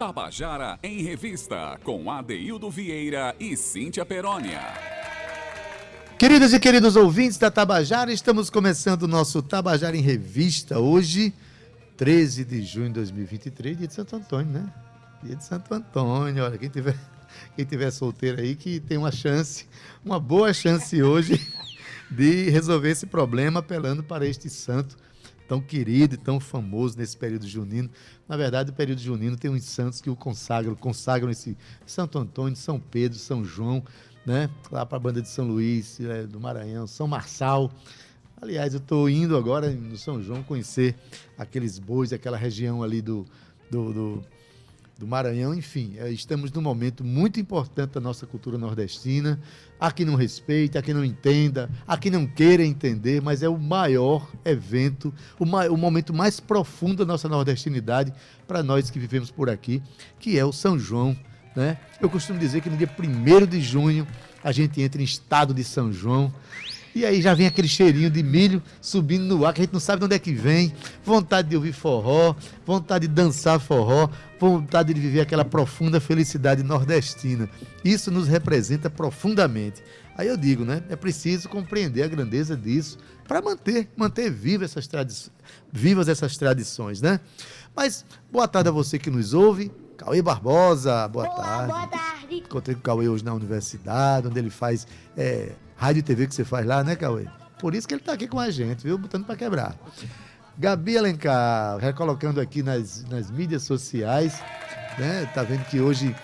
Tabajara em Revista, com Adeildo Vieira e Cíntia Perónia. Queridos e queridos ouvintes da Tabajara, estamos começando o nosso Tabajara em Revista hoje, 13 de junho de 2023, dia de Santo Antônio, né? Dia de Santo Antônio, olha, quem tiver, quem tiver solteiro aí que tem uma chance, uma boa chance hoje de resolver esse problema apelando para este santo tão querido e tão famoso nesse período junino. Na verdade, o período junino tem uns santos que o consagram, consagram esse Santo Antônio, São Pedro, São João, né? Lá para a banda de São Luís, é, do Maranhão, São Marçal. Aliás, eu estou indo agora no São João conhecer aqueles bois, aquela região ali do, do, do do Maranhão, enfim, é, estamos num momento muito importante da nossa cultura nordestina. Há quem não respeite, há quem não entenda, há quem não queira entender, mas é o maior evento, o, o momento mais profundo da nossa nordestinidade para nós que vivemos por aqui, que é o São João. Né? Eu costumo dizer que no dia 1 de junho a gente entra em estado de São João. E aí já vem aquele cheirinho de milho subindo no ar, que a gente não sabe de onde é que vem. Vontade de ouvir forró, vontade de dançar forró, vontade de viver aquela profunda felicidade nordestina. Isso nos representa profundamente. Aí eu digo, né? É preciso compreender a grandeza disso para manter, manter vivas essas, vivas essas tradições, né? Mas boa tarde a você que nos ouve. Cauê Barbosa, boa Olá, tarde. boa tarde. Encontrei com o Cauê hoje na universidade, onde ele faz é, rádio e TV que você faz lá, né, Cauê? Por isso que ele está aqui com a gente, viu? Botando para quebrar. Gabi Alencar, recolocando aqui nas, nas mídias sociais, né? Tá vendo que hoje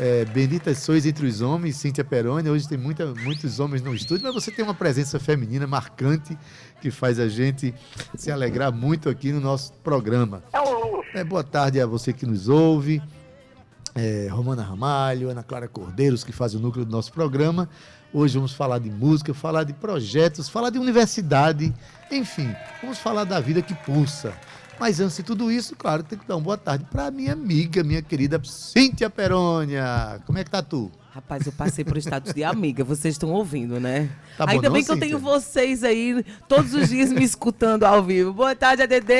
é, benditas sois entre os homens, Cíntia Peroni. Hoje tem muita, muitos homens no estúdio, mas você tem uma presença feminina marcante que faz a gente se alegrar muito aqui no nosso programa. É, boa tarde a você que nos ouve. É, Romana Ramalho, Ana Clara Cordeiros, que faz o núcleo do nosso programa. Hoje vamos falar de música, falar de projetos, falar de universidade, enfim, vamos falar da vida que pulsa. Mas antes de tudo isso, claro, tem que dar uma boa tarde para minha amiga, minha querida Cíntia Perônia. Como é que tá tu? Rapaz, eu passei por status de amiga, vocês estão ouvindo, né? Tá bom Ainda não, bem que eu tenho vocês aí todos os dias me escutando ao vivo. Boa tarde, ADD!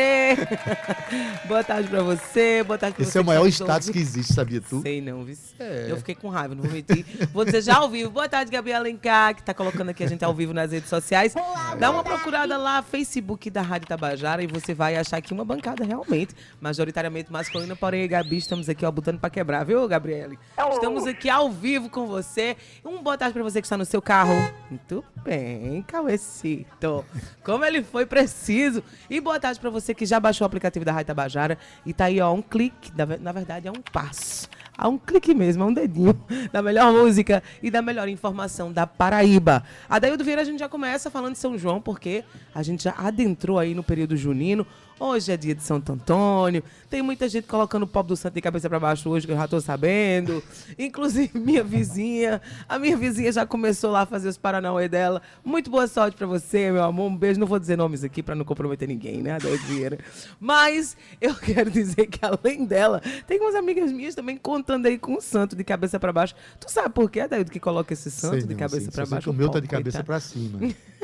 boa tarde pra você, boa tarde pra Esse você é o maior status que existe, sabia tu? Sei não, viu? É. Eu fiquei com raiva, não vou mentir. Vou dizer já ao vivo. Boa tarde, Gabi Alencar, que tá colocando aqui a gente ao vivo nas redes sociais. Dá uma procurada lá, Facebook da Rádio Tabajara, e você vai achar aqui uma bancada realmente, majoritariamente masculina, porém, Gabi, estamos aqui, ó, botando pra quebrar, viu, Gabriele? Estamos aqui ao vivo com você. Um boa tarde pra você que está no seu carro. Muito bem, Cauecito. Como ele foi preciso. E boa tarde pra você que já baixou o aplicativo da Rádio Tabajara e tá aí, ó, um clique, na ve- na verdade é um passo. Há um clique mesmo, é um dedinho da melhor música e da melhor informação da Paraíba. A Daildo Vieira a gente já começa falando de São João, porque a gente já adentrou aí no período junino. Hoje é dia de Santo Antônio. Tem muita gente colocando o pobre do santo de cabeça para baixo hoje, que eu já tô sabendo. Inclusive minha vizinha. A minha vizinha já começou lá a fazer os paranauê dela. Muito boa sorte para você, meu amor. Um beijo. Não vou dizer nomes aqui para não comprometer ninguém, né, Daildo Vieira. Mas eu quero dizer que além dela, tem umas amigas minhas também contando aí com o santo de cabeça para baixo. Tu sabe por que, Daildo, que coloca esse santo Sei de cabeça para baixo? O meu tá de cabeça para cima.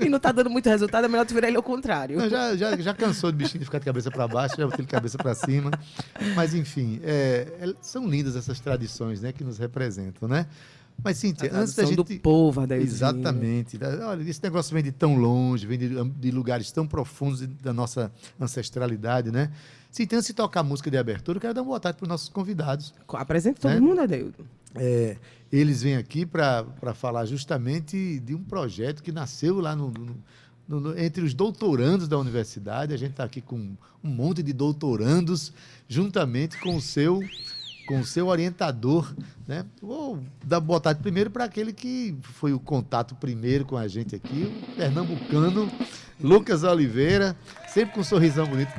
E não tá dando muito resultado, é melhor tu virar ele ao contrário. Não, já, já, já cansou de bichinho de ficar de cabeça para baixo, já botei de cabeça para cima. Mas, enfim, é, é- são lindas essas tradições né, que nos representam, né? Mas, Cíntia, A antes da gente. do povo, Adailzinho. Exatamente. Olha, esse negócio vem de tão longe, vem de, de lugares tão profundos da nossa ancestralidade, né? Cíntia, antes de tocar a música de abertura, eu quero dar uma boa tarde para os nossos convidados. Apresenta todo Né? mundo, Adeildo. É, eles vêm aqui para falar justamente de um projeto que nasceu lá no, no- no- no- entre os doutorandos da universidade. A gente está aqui com um monte de doutorandos, juntamente com o seu com o seu orientador, né? Vou dar boa tarde primeiro para aquele que foi o contato primeiro com a gente aqui, o pernambucano Lucas Oliveira, sempre com um sorrisão bonito.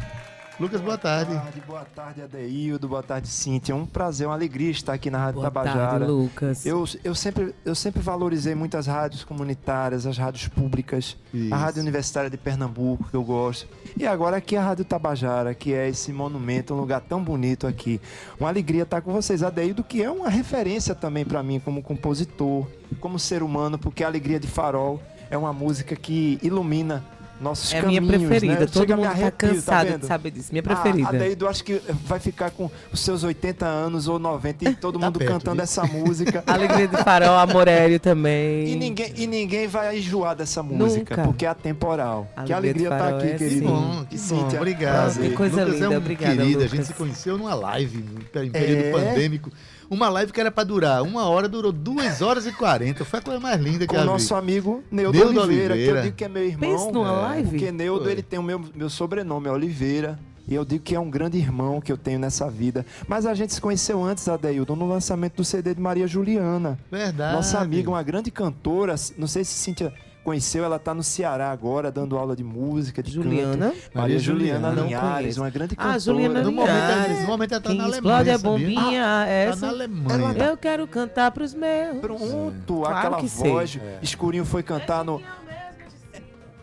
Lucas, boa tarde. Boa tarde, boa tarde, Adeildo, boa tarde, Cíntia. Um prazer, uma alegria estar aqui na Rádio Boa Tabajara. tarde, Lucas. Eu, eu, sempre, eu sempre valorizei muito as rádios comunitárias, as rádios públicas, Isso. a Rádio Universitária de Pernambuco, que eu gosto. E agora aqui a Rádio Tabajara, que é esse monumento, um lugar tão bonito aqui. Uma alegria estar com vocês. Adeildo, que é uma referência também para mim como compositor, como ser humano, porque a Alegria de Farol é uma música que ilumina nossos É a minha caminhos, preferida. né? Todo Chega a mundo tá arrepio, cansado vendo? de saber disso. Minha Ah, preferida. A Deildo acho que vai ficar com os seus 80 anos ou 90 e todo Tá mundo perto, cantando viu? essa música. Alegria de Farol, Amorélio também. E ninguém, e ninguém vai enjoar dessa música, Nunca. porque é atemporal. que Alegria de alegria tá aqui, é querido. Que Sim. bom, que bom. Cíntia, Obrigado. Que coisa Lucas é linda, um obrigada, querido. A Lucas. gente se conheceu numa live em período É? pandêmico. Uma live que era pra durar uma hora, durou duas horas e quarenta. Foi a coisa mais linda que Com eu o vi. nosso amigo Neudo, Neudo Oliveira, que Oliveira. eu digo que é meu irmão. Pense numa É, live. Porque Neudo, Foi. ele tem o meu, meu sobrenome, é Oliveira. E eu digo que é um grande irmão que eu tenho nessa vida. Mas a gente se conheceu antes, Adeildo, no lançamento do CD de Maria Juliana. Verdade. Nossa amiga, uma grande cantora. Não sei se Cíntia conheceu, ela tá no Ceará agora, dando aula de música, de Juliana? canto. Maria Juliana Não Linhares, uma grande cantora. Ah, Juliana No momento, Linhares. no momento ela tá Quem na Alemanha. é bombinha? Tá essa. na Alemanha. Eu quero cantar pros meus. Pronto, Claro aquela voz. Escurinho foi cantar no.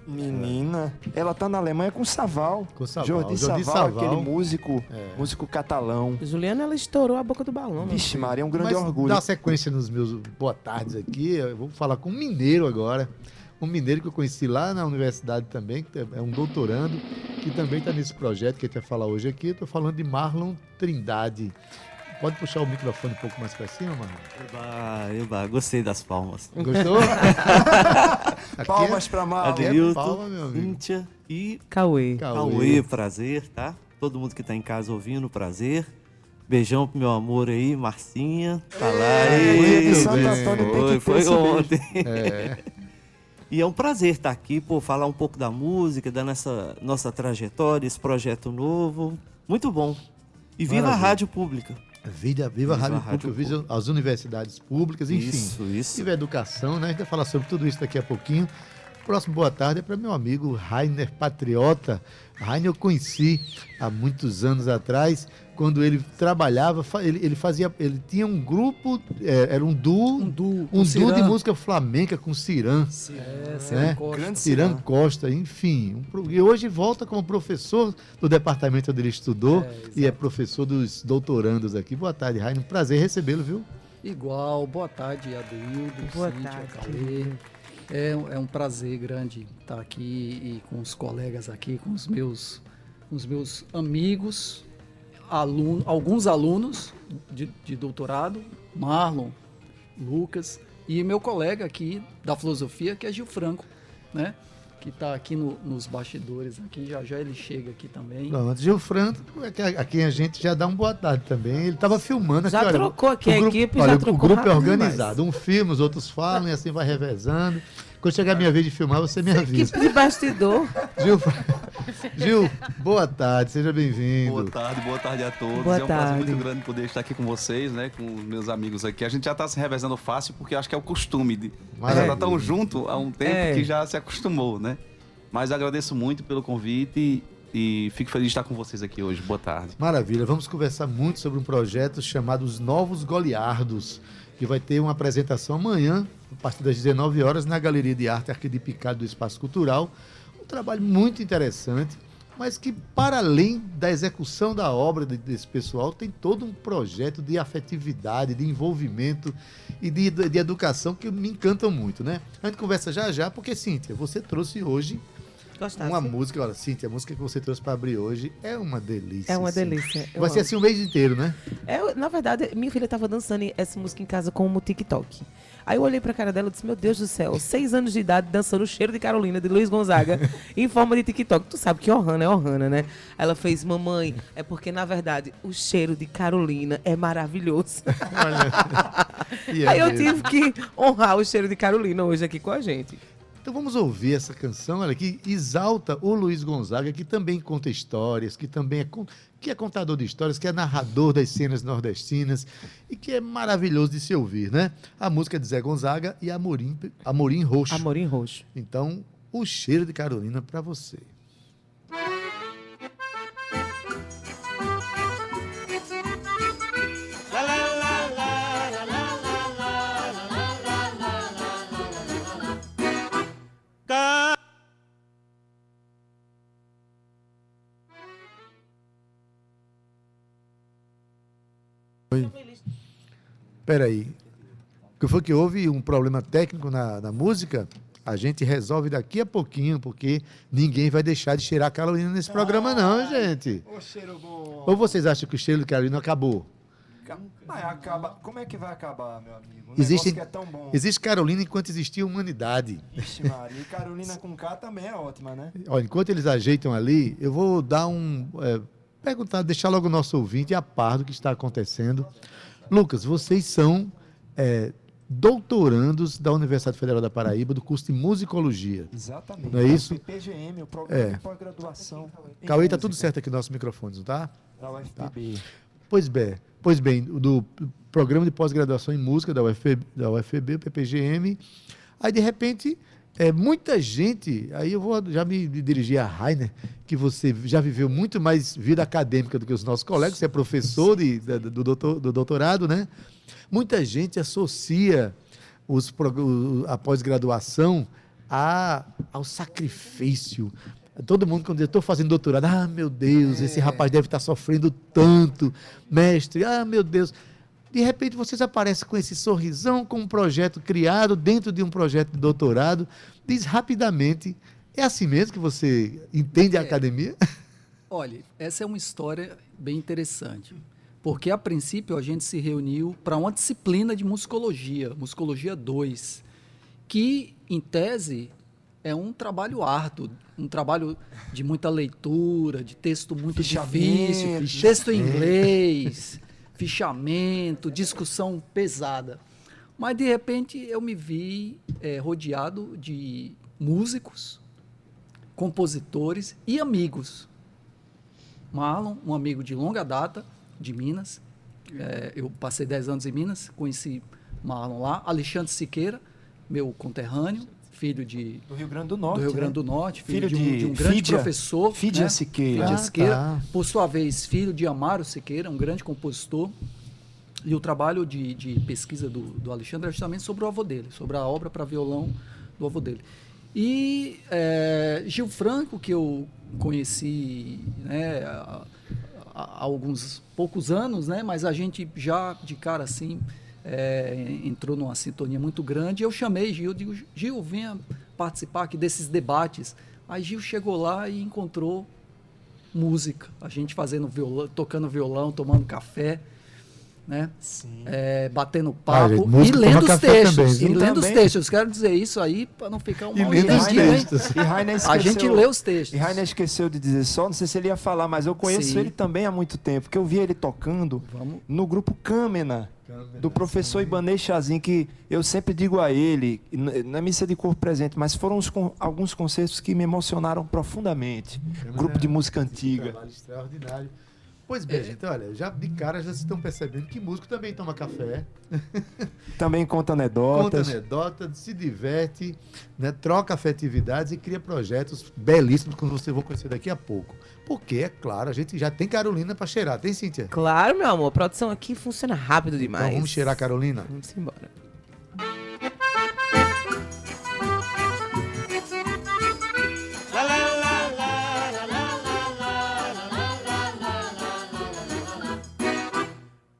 Menina, ela tá na Alemanha com Saval. Com Saval, Jordi, Jordi Saval, Saval. aquele músico, É. músico catalão. Juliana, ela estourou a boca do balão. meu Vixe. Maria, é um grande Mas orgulho. dá sequência nos meus boa tardes aqui. Eu vou falar com um mineiro agora. Um mineiro que eu conheci lá na universidade também, que é um doutorando, que também está nesse projeto que a gente vai falar hoje aqui. Estou falando de Marlon Trindade. Pode puxar o microfone um pouco mais para cima, Marlon? Eba, eba, gostei das palmas. Gostou? Aqui Palmas é- pra Marlon. É palma, meu amigo. Cíntia e Cauê. Cauê, prazer, tá? Todo mundo que tá em casa ouvindo, prazer. Beijão pro meu amor aí, Marcinha. Tá lá muito aí. Santo. Antônio tem que Foi, ter foi esse beijo. ontem. É, E é um prazer estar aqui, pô, falar um pouco da música, da nossa, nossa trajetória, esse projeto novo. Muito bom. E viva a Maravilha. rádio pública. Viva, viva a Viva Rádio a Rádio Pública, viva as universidades públicas, enfim. Isso, isso. Tive educação, né? A gente vai falar sobre tudo isso daqui a pouquinho. Próximo boa tarde é para meu amigo Rainer Patriota. Rainer eu conheci há muitos anos atrás, quando ele trabalhava, ele, ele fazia, ele tinha um grupo, é, era um duo, Um duo. um duo de música flamenca com Ciran, É, Cirã né? Costa. Ciran. Costa, enfim. um e hoje volta como professor do departamento onde ele estudou É, e é professor dos doutorandos aqui. Boa tarde, Rainer. Um prazer recebê-lo, viu? Igual. Boa tarde, Adeildo, Boa Cíntia, tarde. Cauê. É, é um prazer grande estar aqui e com os colegas aqui, com os meus, os meus amigos, aluno, alguns alunos de, de doutorado, Marlon, Lucas, e meu colega aqui da filosofia, que é Gil Franco, né? Que está aqui no- nos bastidores aqui, já já ele chega aqui também. Pronto, Gil Franco, é a a quem a gente já dá um boa tarde também. Ele estava filmando aqui. Já olha, trocou aqui o a grupo, equipe, olha, já o trocou grupo é organizado. Um filma, os outros falam e assim vai revezando. Quando chegar a minha vez de filmar, você me avisa. Equipe de bastidor. Gil, Gil, boa tarde, seja bem-vindo. Boa tarde, boa tarde a todos. Boa é um prazer tarde. muito grande poder estar aqui com vocês, né? Com os meus amigos aqui. A gente já está se revezando fácil porque acho que é o costume de. Mas já tá tão junto há um tempo É. que já se acostumou, né? Mas agradeço muito pelo convite e fico feliz de estar com vocês aqui hoje. Boa tarde. Maravilha, vamos conversar muito sobre um projeto chamado Os Novos Goliardos, que vai ter uma apresentação amanhã, a partir das 19 horas, na Galeria de Arte Arquidipicado do Espaço Cultural. Um trabalho muito interessante, mas que, para além da execução da obra de- desse pessoal, tem todo um projeto de afetividade, de envolvimento e de, de educação que me encantam muito, né? A gente conversa já já, porque, Cíntia, você trouxe hoje Gostasse? uma música, olha, Cíntia, a música que você trouxe para abrir hoje é uma delícia. É uma assim. delícia. Vai ser assim o mês inteiro, né? É, na verdade, minha filha tava dançando essa música em casa com o TikTok. Aí eu olhei pra cara dela e disse, meu Deus do céu, seis anos de idade dançando o cheiro de Carolina, de Luiz Gonzaga, em forma de TikTok. Tu sabe que Ohana é Ohana, né? Ela fez, mamãe, é porque, na verdade, o cheiro de Carolina é maravilhoso. Aí eu tive que honrar o cheiro de Carolina hoje aqui com a gente. Então vamos ouvir essa canção, olha, que exalta o Luiz Gonzaga, que também conta histórias, que também é, que é contador de histórias, que é narrador das cenas nordestinas e que é maravilhoso de se ouvir, né? A música é de Zé Gonzaga e Amorim, Amorim Roxo. Amor em roxo. Então, o cheiro de Carolina para você. Peraí. O que foi que houve um problema técnico na, na música? a gente resolve daqui a pouquinho, porque ninguém vai deixar de cheirar Carolina nesse programa, não, gente. Ô, cheiro bom. Ou vocês acham que o cheiro de Carolina acabou? Mas acaba... Como é que vai acabar, meu amigo? Um que é tão bom. Existe Carolina enquanto existia humanidade. Ixi, Maria. E Carolina com K também é ótima, né? Olha, enquanto eles ajeitam ali, eu vou dar um. é, perguntar, deixar logo o nosso ouvinte a par do que está acontecendo. Lucas, vocês são é, doutorandos da Universidade Federal da Paraíba, do curso de musicologia. Exatamente. Não é isso? O PGM, o Programa É. de Pós-Graduação. Cauê, tá tudo certo aqui nos nossos microfones, não tá? Da UFPB. Pois bem, pois bem, do programa de pós-graduação em música da UFB, da UFB, o PPGM. Aí, de repente, é, muita gente, aí eu vou já me dirigir a Rainer, que você já viveu muito mais vida acadêmica do que os nossos colegas, você é professor de, do, doutor- do doutorado, né? Muita gente associa os, a pós-graduação ao sacrifício. Todo mundo, quando eu estou fazendo doutorado, ah, meu Deus, esse rapaz deve estar sofrendo tanto, mestre, ah, meu Deus. De repente vocês aparecem com esse sorrisão, com um projeto criado dentro de um projeto de doutorado. Diz rapidamente, é assim mesmo que você entende a É. academia? Olha, essa é uma história bem interessante. Porque, a princípio, a gente se reuniu para uma disciplina de musicologia, Musicologia 2, que, em tese, é um trabalho árduo, um trabalho de muita leitura, de texto muito Fichamento. difícil, texto em inglês, fichamento, discussão pesada. Mas, de repente, eu me vi eh, rodeado de músicos, compositores e amigos. Marlon, um amigo de longa data, de Minas. É, eu passei 10 anos em Minas, conheci Marlon lá. Alexandre Siqueira, meu conterrâneo, filho de, Do Rio Grande do Norte. do Rio né? Grande do Norte, filho, Filho de, um, de de um grande Fídia- professor. Fídia né? Siqueira. Fídia Ah, Siqueira. tá. Por sua vez, filho de Amaro Siqueira, um grande compositor. E o trabalho de, de pesquisa do, do Alexandre é justamente sobre o avô dele, sobre a obra para violão do avô dele. E é, Gil Franco, que eu conheci né, há, há alguns poucos anos, né, mas a gente já de cara assim é, entrou numa sintonia muito grande. Eu chamei Gil, digo, Gil, venha participar aqui desses debates. Aí Gil chegou lá e encontrou música, a gente fazendo violão, tocando violão, tomando café, né? Sim. É, batendo Ah, papo gente, e lendo os textos. também, e lendo os textos. Quero dizer isso aí para não ficar um E mal entendido. E A gente lê os E textos. Rainer esqueceu de dizer só, não sei se ele ia falar, mas eu conheço Sim. ele também há muito tempo, porque eu vi ele tocando Vamos. no grupo Câmena, do professor Ibanez Chazin, que eu sempre digo a ele, na missa de corpo presente, mas foram os alguns concertos que me emocionaram profundamente. Grupo de música Um antiga. trabalho extraordinário. Pois bem, gente, olha, já de cara já estão percebendo que músico também toma café, Também conta conta anedotas. anedota, se diverte, né, troca afetividades e cria projetos belíssimos, como vocês vão conhecer daqui a pouco. Porque, é claro, a gente já tem Carolina para cheirar, tem, Cíntia? Claro, meu amor. A produção aqui funciona rápido demais. Então vamos cheirar a Carolina? Vamos embora.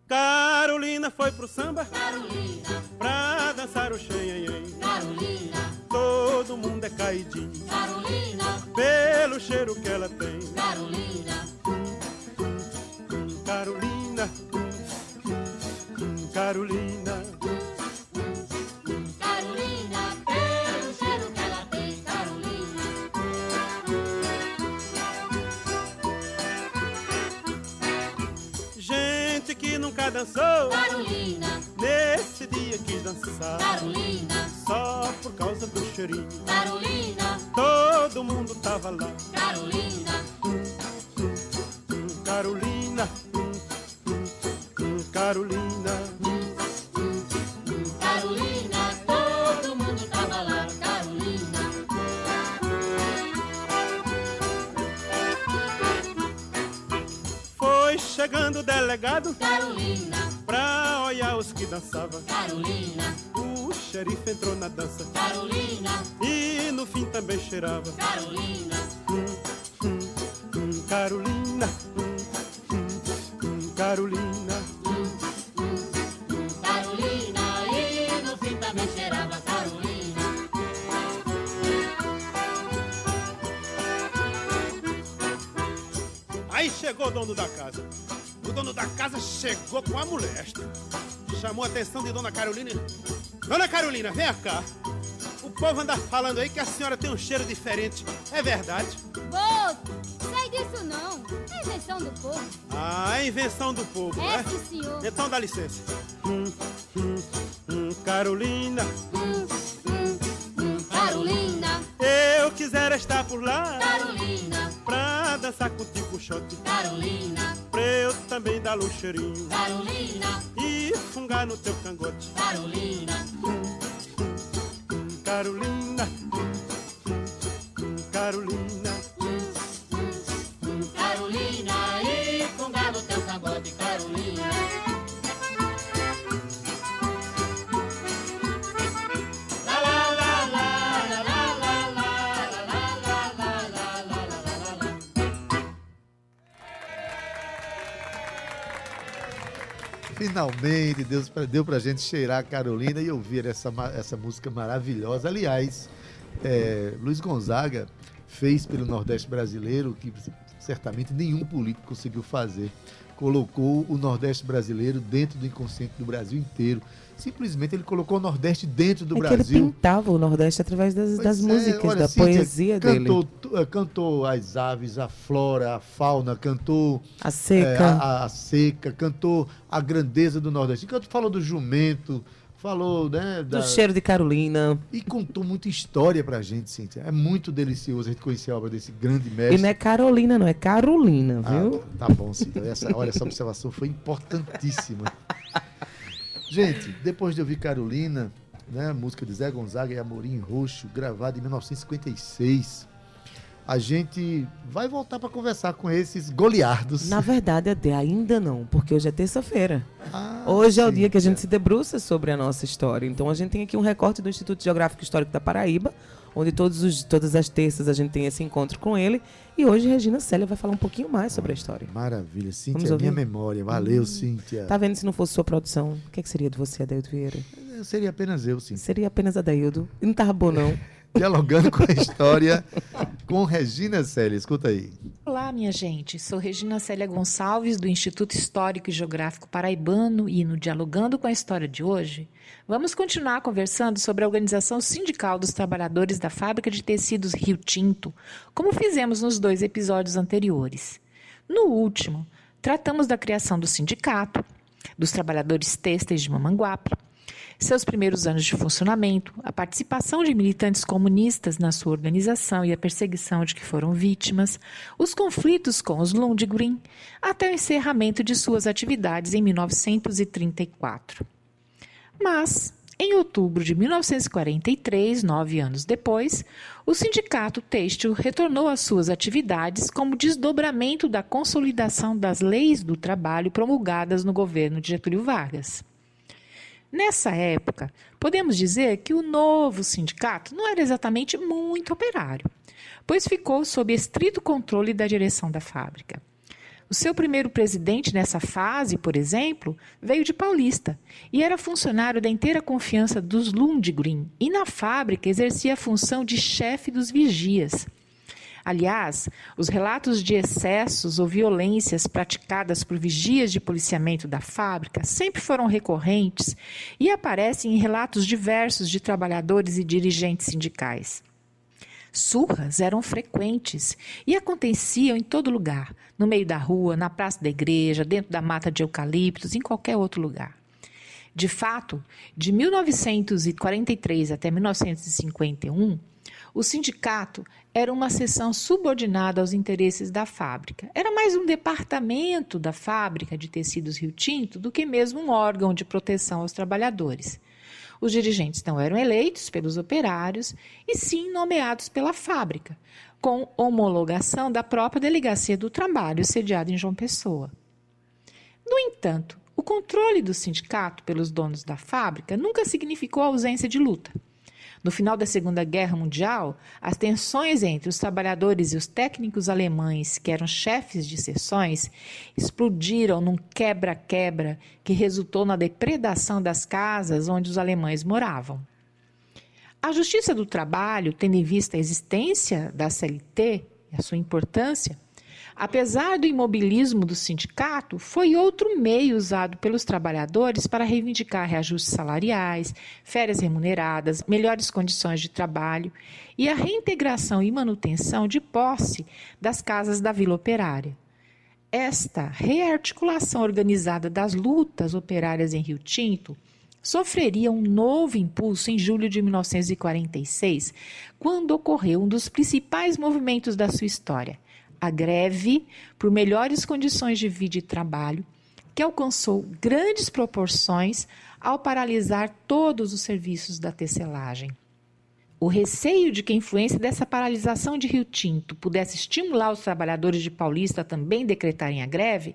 Carolina foi pro samba chegou com a molesta. Chamou a atenção de Dona Carolina. Dona Carolina, vem cá. O povo anda falando aí que a senhora tem um cheiro diferente. É verdade? Vô, sei disso não. É invenção do povo. Ah, é invenção do povo, É, né? sim, senhor. Então dá licença. Hum, hum, hum, Carolina, Hum, hum, hum, Carolina, eu quisera estar por lá Carolina, dançar contigo o shot. Carolina, Pra eu também dar cheirinho Carolina, e fungar no teu cangote. Carolina, Carolina. Carolina, Finalmente, Deus deu pra gente cheirar a Carolina e ouvir essa, essa música maravilhosa. Aliás, é, Luiz Gonzaga fez pelo Nordeste brasileiro que certamente nenhum político conseguiu fazer. Colocou o Nordeste brasileiro dentro do inconsciente do Brasil inteiro. Simplesmente ele colocou o Nordeste dentro do é que ele Brasil. pintava o Nordeste através das, das é, músicas, olha, da Cíntia, poesia cantou, dele. eh, Cantou as aves, a flora, a fauna, cantou A seca. a, a seca, cantou a grandeza do Nordeste. Cantou, falou do jumento, falou, né? da- Do cheiro de Carolina. E contou muita história pra gente, Cíntia. É muito delicioso a gente conhecer a obra desse grande mestre. E não é Carolina, não, é Carolina, Ah, viu? tá tá bom, Cíntia. Essa, olha, essa observação foi importantíssima. Gente, depois de ouvir Carolina, né, música de Zé Gonzaga e Amorim Roxo, gravada em 1956, a gente vai voltar para conversar com esses goleardos. Na verdade, Ade, ainda não, porque hoje é terça-feira. Ah, Hoje é o dia que a gente se debruça sobre a nossa história. Então a gente tem aqui um recorte do Instituto Geográfico Histórico da Paraíba, onde todos os, todas as terças a gente tem esse encontro com ele. E hoje Regina Célia vai falar um pouquinho mais sobre a história. Maravilha, Cíntia, é minha memória. Valeu, Cíntia. Tá vendo se não fosse sua produção? O que, é que seria de você, Adeildo Vieira? Eu Seria apenas eu, Cíntia. Seria apenas Adeildo. Não tava bom, não. Dialogando com a história com Regina Célia. Escuta aí. Olá, minha gente. Sou Regina Célia Gonçalves, do Instituto Histórico e Geográfico Paraibano, e no Dialogando com a História de hoje, vamos continuar conversando sobre a organização sindical dos trabalhadores da fábrica de tecidos Rio Tinto, como fizemos nos dois episódios anteriores. No último, tratamos da criação do sindicato, dos trabalhadores têxteis de Mamanguape, seus primeiros anos de funcionamento, a participação de militantes comunistas na sua organização e a perseguição de que foram vítimas, os conflitos com os Lundgren, até o encerramento de suas atividades em 1934. Mas, em outubro de 1943, nove anos depois, o Sindicato Têxtil retornou às suas atividades como desdobramento da consolidação das leis do trabalho promulgadas no governo de Getúlio Vargas. Nessa época, podemos dizer que o novo sindicato não era exatamente muito operário, pois ficou sob estrito controle da direção da fábrica. O seu primeiro presidente nessa fase, por exemplo, veio de Paulista e era funcionário da inteira confiança dos Lundgren e na fábrica exercia a função de chefe dos vigias. Aliás, os relatos de excessos ou violências praticadas por vigias de policiamento da fábrica sempre foram recorrentes e aparecem em relatos diversos de trabalhadores e dirigentes sindicais. Surras eram frequentes e aconteciam em todo lugar, no meio da rua, na praça da igreja, dentro da mata de eucaliptos, em qualquer outro lugar. De fato, de 1943 até 1951, o sindicato era uma seção subordinada aos interesses da fábrica. Era mais um departamento da fábrica de tecidos Rio Tinto do que mesmo um órgão de proteção aos trabalhadores. Os dirigentes não eram eleitos pelos operários e sim nomeados pela fábrica, com homologação da própria Delegacia do Trabalho, sediada em João Pessoa. No entanto, o controle do sindicato pelos donos da fábrica nunca significou ausência de luta. No final da Segunda Guerra Mundial, as tensões entre os trabalhadores e os técnicos alemães, que eram chefes de seções, explodiram num quebra-quebra que resultou na depredação das casas onde os alemães moravam. A Justiça do Trabalho, tendo em vista a existência da CLT e a sua importância, Apesar do imobilismo do sindicato, foi outro meio usado pelos trabalhadores para reivindicar reajustes salariais, férias remuneradas, melhores condições de trabalho e a reintegração e manutenção de posse das casas da Vila Operária. Esta rearticulação organizada das lutas operárias em Rio Tinto sofreria um novo impulso em julho de 1946, quando ocorreu um dos principais movimentos da sua história, a greve por melhores condições de vida e trabalho, que alcançou grandes proporções ao paralisar todos os serviços da tecelagem. O receio de que a influência dessa paralisação de Rio Tinto pudesse estimular os trabalhadores de Paulista a também decretarem a greve,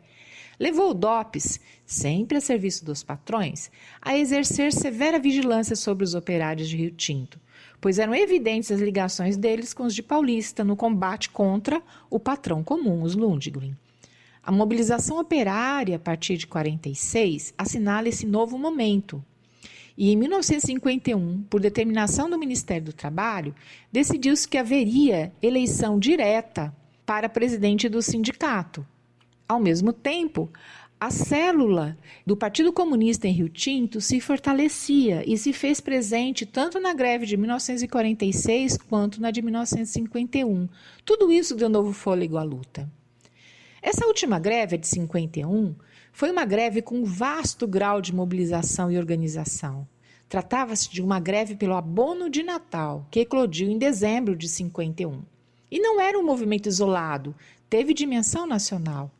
levou o DOPS, sempre a serviço dos patrões, a exercer severa vigilância sobre os operários de Rio Tinto, pois eram evidentes as ligações deles com os de Paulista no combate contra o patrão comum, os Lundgren. A mobilização operária a partir de 46 assinala esse novo momento, e em 1951, por determinação do Ministério do Trabalho, decidiu-se que haveria eleição direta para presidente do sindicato. Ao mesmo tempo, a célula do Partido Comunista em Rio Tinto se fortalecia e se fez presente tanto na greve de 1946 quanto na de 1951. Tudo isso deu novo fôlego à luta. Essa última greve, de 51, foi uma greve com vasto grau de mobilização e organização. Tratava-se de uma greve pelo abono de Natal, que eclodiu em dezembro de 51. E não era um movimento isolado, teve dimensão nacional.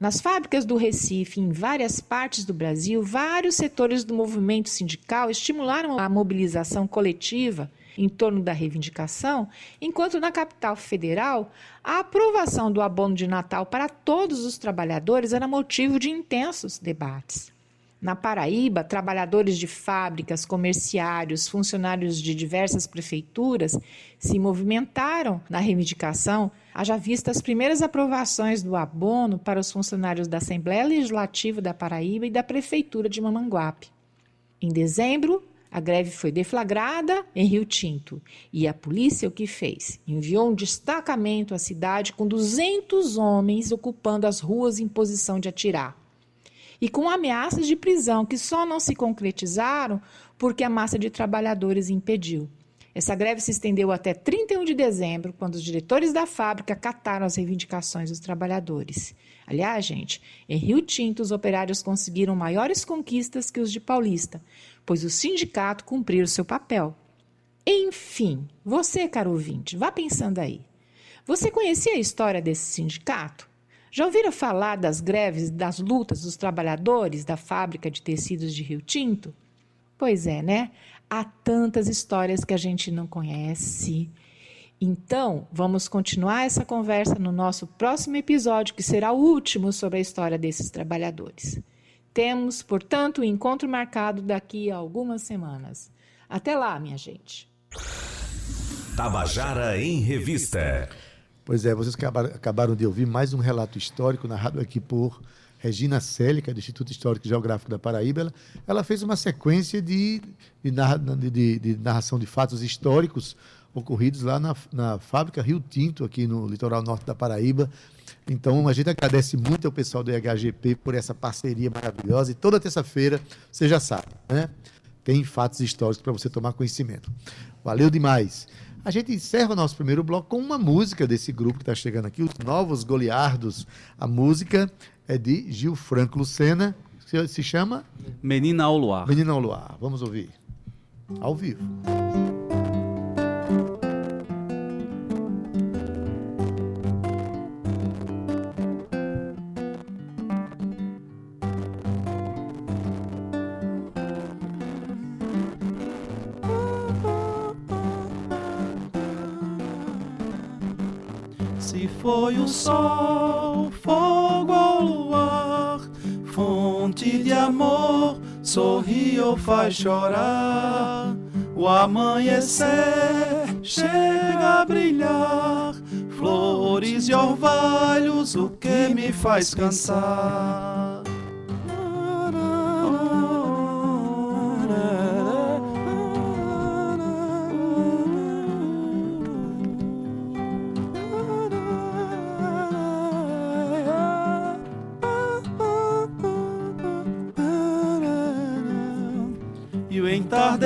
Nas fábricas do Recife em várias partes do Brasil, vários setores do movimento sindical estimularam a mobilização coletiva em torno da reivindicação, enquanto na capital federal, a aprovação do abono de Natal para todos os trabalhadores era motivo de intensos debates. Na Paraíba, trabalhadores de fábricas, comerciários, funcionários de diversas prefeituras se movimentaram na reivindicação, haja vista as primeiras aprovações do abono para os funcionários da Assembleia Legislativa da Paraíba e da Prefeitura de Mamanguape. Em dezembro, a greve foi deflagrada em Rio Tinto e a polícia o que fez? Enviou um destacamento à cidade com 200 homens ocupando as ruas em posição de atirar e com ameaças de prisão que só não se concretizaram porque a massa de trabalhadores impediu. Essa greve se estendeu até 31 de dezembro, quando os diretores da fábrica cataram as reivindicações dos trabalhadores. Aliás, gente, em Rio Tinto, os operários conseguiram maiores conquistas que os de Paulista, pois o sindicato cumpriu seu papel. Enfim, você, caro ouvinte, vá pensando aí. Você conhecia a história desse sindicato? Já ouviram falar das greves, das lutas dos trabalhadores da fábrica de tecidos de Rio Tinto? Pois é, né? Há tantas histórias que a gente não conhece. Então, vamos continuar essa conversa no nosso próximo episódio, que será o último sobre a história desses trabalhadores. Temos, portanto, o um encontro marcado daqui a algumas semanas. Até lá, minha gente. Tabajara em Revista. Pois é, vocês acabaram de ouvir mais um relato histórico narrado aqui por Regina Célica, do Instituto Histórico e Geográfico da Paraíba. Ela, ela fez uma sequência de, de, narra, de, de, narração de fatos históricos ocorridos lá na, na fábrica Rio Tinto, aqui no litoral norte da Paraíba. Então, a gente agradece muito ao pessoal do IHGP por essa parceria maravilhosa. E toda terça-feira, você já sabe, né? Tem fatos históricos para você tomar conhecimento. Valeu demais. A gente encerra o nosso primeiro bloco com uma música desse grupo que está chegando aqui, os Novos Goliardos. A música é de Gil Franco Lucena, se chama Menina ao Luar. Menina ao Luar. Vamos ouvir. Ao vivo. foi o sol, amor, sorri ou faz chorar. O amanhecer chega a brilhar, flores e orvalhos, o que me faz cansar.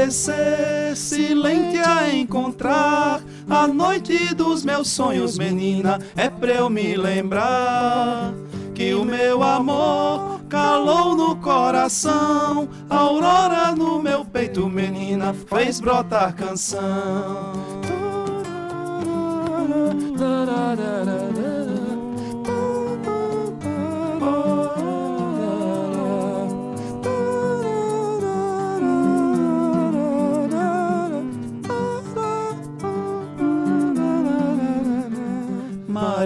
Entardecer silente a encontrar. A noite dos meus sonhos, menina É pra eu me lembrar Que o meu amor calou no coração. A aurora no meu peito, menina Fez brotar canção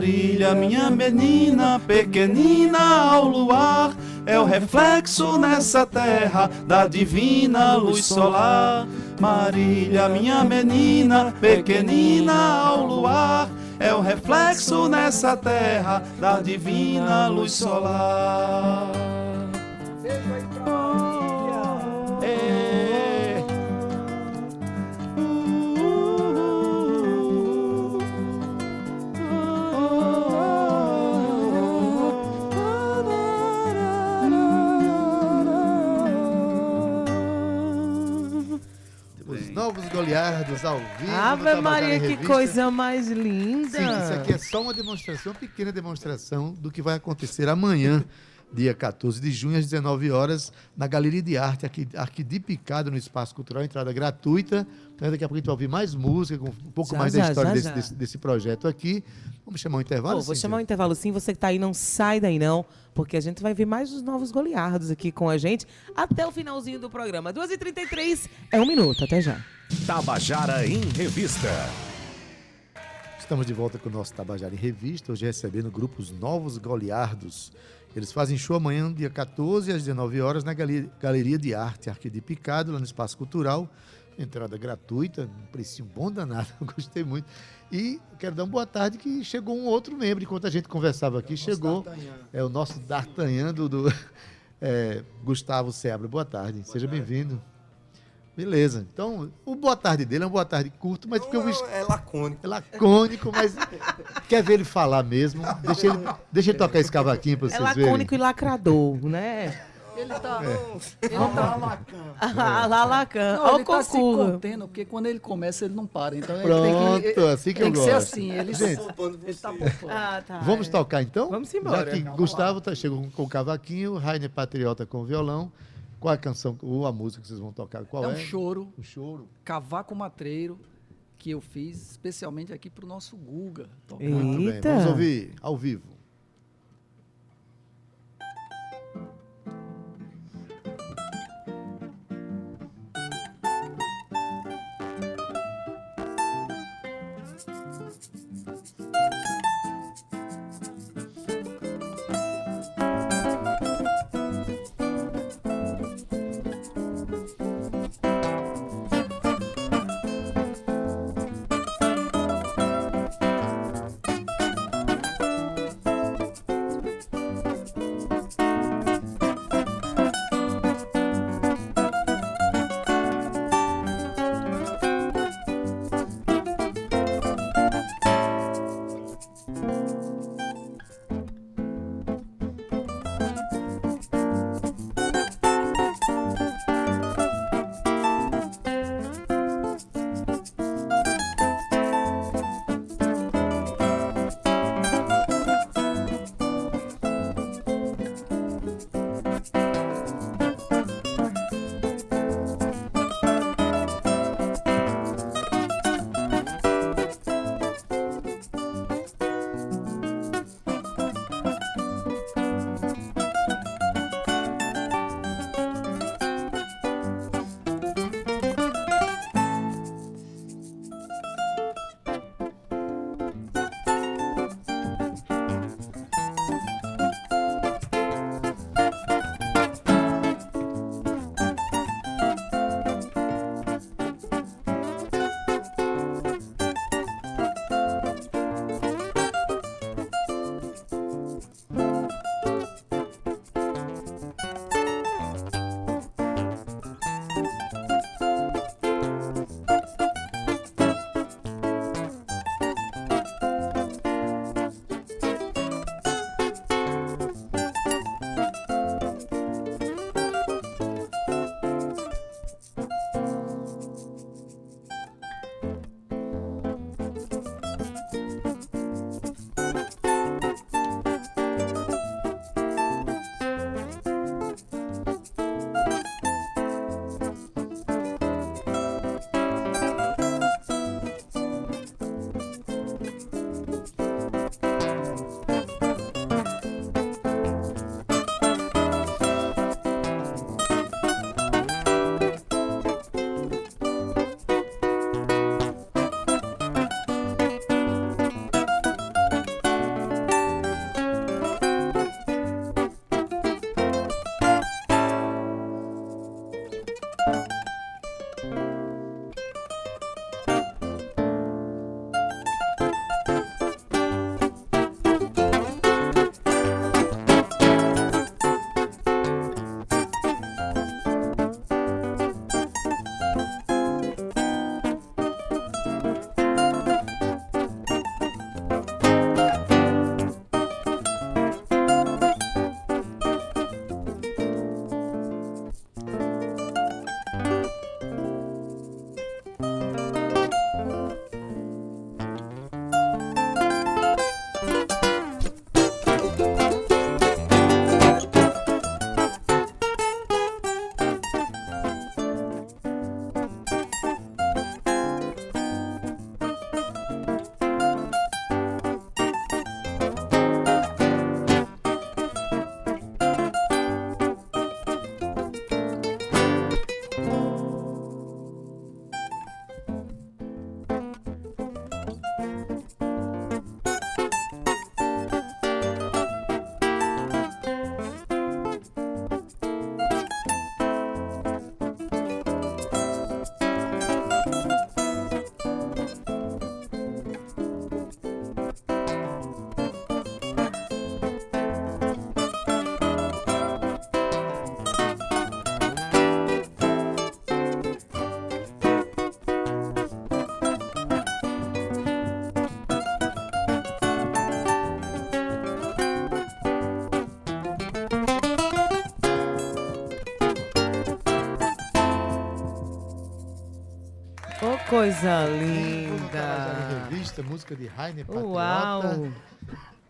Marília, minha menina, pequenina ao luar, é o reflexo nessa terra da divina luz solar. Marília, minha menina, pequenina ao luar, é o reflexo nessa terra da divina luz solar. Os novos goleados ao vivo. Ave Maria, que coisa mais linda. Sim, isso aqui é só uma demonstração, uma pequena demonstração do que vai acontecer amanhã, dia 14 de junho, às 19 horas, na Galeria de Arte, aqui, aqui de Picado, no Espaço Cultural, entrada gratuita. Então, daqui a pouco a gente vai ouvir mais música, com um pouco Já, mais já, da história já, desse. Desse, desse projeto aqui. Vamos chamar um intervalo? Pô, vou chamar um intervalo sim. Você que tá aí, não sai daí não, porque a gente vai ver mais os novos goleados aqui com a gente até o finalzinho do programa. 2h33 é um minuto, até já. Tabajara em Revista. Estamos de volta com o nosso Tabajara em Revista, hoje recebendo grupos Novos Goliardos. Eles fazem show amanhã, dia 14, às 19 horas, na Galeria, de Arte Arque de Picado, lá no Espaço Cultural. Entrada gratuita, um precinho bom danado, gostei muito. E quero dar uma boa tarde que chegou um outro membro, enquanto a gente conversava aqui, chegou é o nosso D'Artagnan do, do é, Gustavo Seabra. Boa tarde, seja bem-vindo. Beleza. Então, o boa tarde dele é uma boa tarde curto, mas porque eu vi. É lacônico. É lacônico, mas quer ver ele falar mesmo? Deixa ele, deixa ele tocar esse cavaquinho pra É vocês verem. lacônico e lacrador, né? Ele tá. É. Ele tá. Ah, lá, Lacan. Não, Olha ele o tá se contendo, porque quando ele começa, ele não para. Então ele Pronto, tem que, assim que tem eu que ser gosto. assim. Ele, Gente, ele tá poupando. Ah, tá. Vamos tocar então? Vamos embora. Já que Gustavo tá, chegou com, com o cavaquinho, Rainer Patriota com o violão. Qual a canção ou a música que vocês vão tocar? Qual É é? um choro, Um choro. cavaco matreiro, que eu fiz especialmente aqui pro nosso Guga. tocar. Muito bem. Eita. Vamos ouvir ao vivo. Coisa linda. Revista, música de Rainer Uau. Patriota.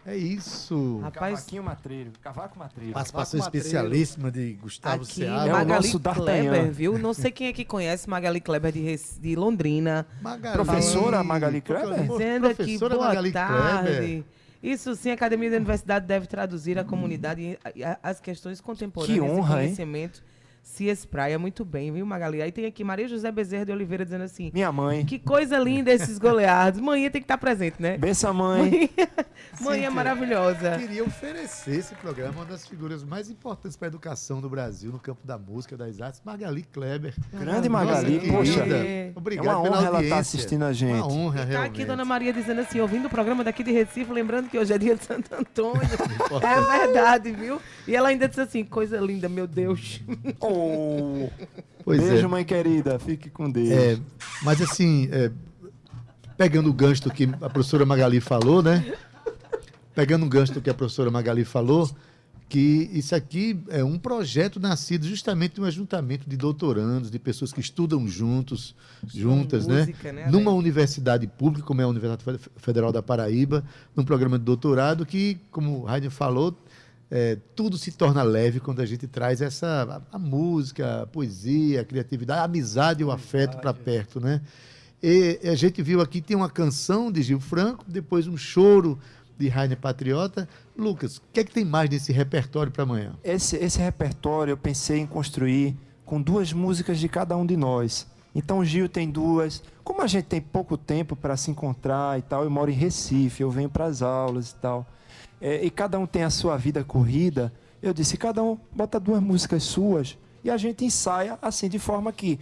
É isso. Rapaz, Cavaquinho matreiro, cavaco matreiro. Participação especialíssima de Gustavo aqui Seabra. É o Magali nosso D'Artagnan. Kleber, viu? Não sei quem é que conhece Magali Kleber de, Rec- de Londrina. Magali. Professora Magali Kleber? Dizendo aqui, boa Magali tarde. Kleber. Isso sim, a Academia da Universidade deve traduzir à comunidade e a- as questões contemporâneas Que honra, e hein? Se espraia muito bem, viu, Magali? Aí tem aqui Maria José Bezerra de Oliveira dizendo assim: Minha mãe. Que coisa linda esses goleados. Manhã tem que estar presente, né? Benção, mãe. Mãe é maravilhosa. Queria oferecer esse programa, uma das figuras mais importantes para a educação do Brasil, no campo da música, das artes, Magali Kleber. Grande Magali, Nossa, poxa. É Obrigado É uma pela honra ela estar assistindo a gente. Uma honra, Tá realmente. aqui Dona Maria dizendo assim, ouvindo o programa daqui de Recife, lembrando que hoje é dia de Santo Antônio. é verdade, viu? E ela ainda disse assim, coisa linda, meu Deus. Oh. Pois Beijo, é. mãe querida. Fique com Deus. É, mas assim, é, pegando o gancho do que a professora Magali falou, né? Pegando o gancho do que a professora Magali falou, que isso aqui é um projeto nascido justamente de um ajuntamento de doutorandos, de pessoas que estudam juntos, juntas, música, né? né, Numa universidade pública, como é a Universidade Fe- Federal da Paraíba, num programa de doutorado que, como o Raiden falou, é, tudo se torna leve quando a gente traz essa a, a música, a poesia, a criatividade, a amizade e o afeto para perto, né? E a gente viu aqui tem uma canção de Gil Franco, depois um choro de Rainer Patriota. Lucas, o que é que tem mais nesse repertório para amanhã? Esse, esse repertório eu pensei em construir com duas músicas de cada um de nós. Então o Gil tem duas. Como a gente tem pouco tempo para se encontrar e tal, eu moro em Recife, eu venho para as aulas e tal. É, e cada um tem a sua vida corrida. Eu disse, cada um bota duas músicas suas e a gente ensaia assim, de forma que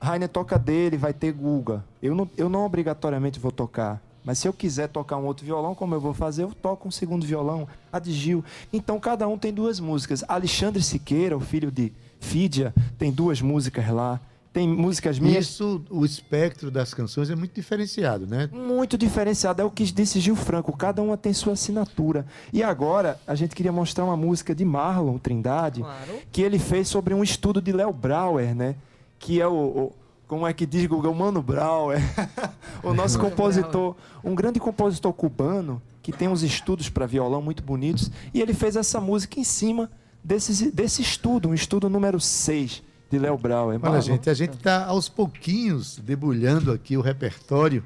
Rainer toca dele, vai ter Guga. Eu não, eu não obrigatoriamente vou tocar. Mas se eu quiser tocar um outro violão, como eu vou fazer? Eu toco um segundo violão, a de Gil. Então cada um tem duas músicas. Alexandre Siqueira, o filho de Fídia, tem duas músicas lá. Tem músicas minhas Isso, o espectro das canções é muito diferenciado, né? muito diferenciado. É o que disse Gil Franco. Cada uma tem sua assinatura. E agora a gente queria mostrar uma música de Marlon Trindade Claro. que ele fez sobre um estudo de Léo Brauer, né? Que é o, o- como é que diz Google Mano Brauer, o nosso compositor, um grande compositor cubano que tem uns estudos para violão muito bonitos e ele fez essa música em cima desse, desse estudo, um estudo número 6 de Léo Brauer. Olha, Marlon, gente, a gente está aos pouquinhos debulhando aqui o repertório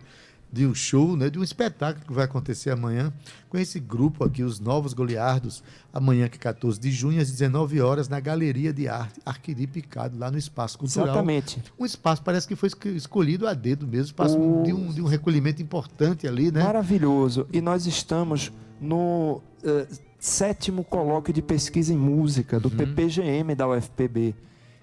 de um show, né, de um espetáculo que vai acontecer amanhã com esse grupo aqui, os Novos Goleardos, amanhã que é 14 de junho, às 19 horas, na Galeria de Arte Arquiri Picado, lá no Espaço Cultural. Exatamente. Um espaço, parece que foi esco- escolhido a dedo mesmo, espaço O- de, um, de um recolhimento importante ali, né? Maravilhoso. E nós estamos no eh, sétimo colóquio de pesquisa em música do PPGM da UFPB.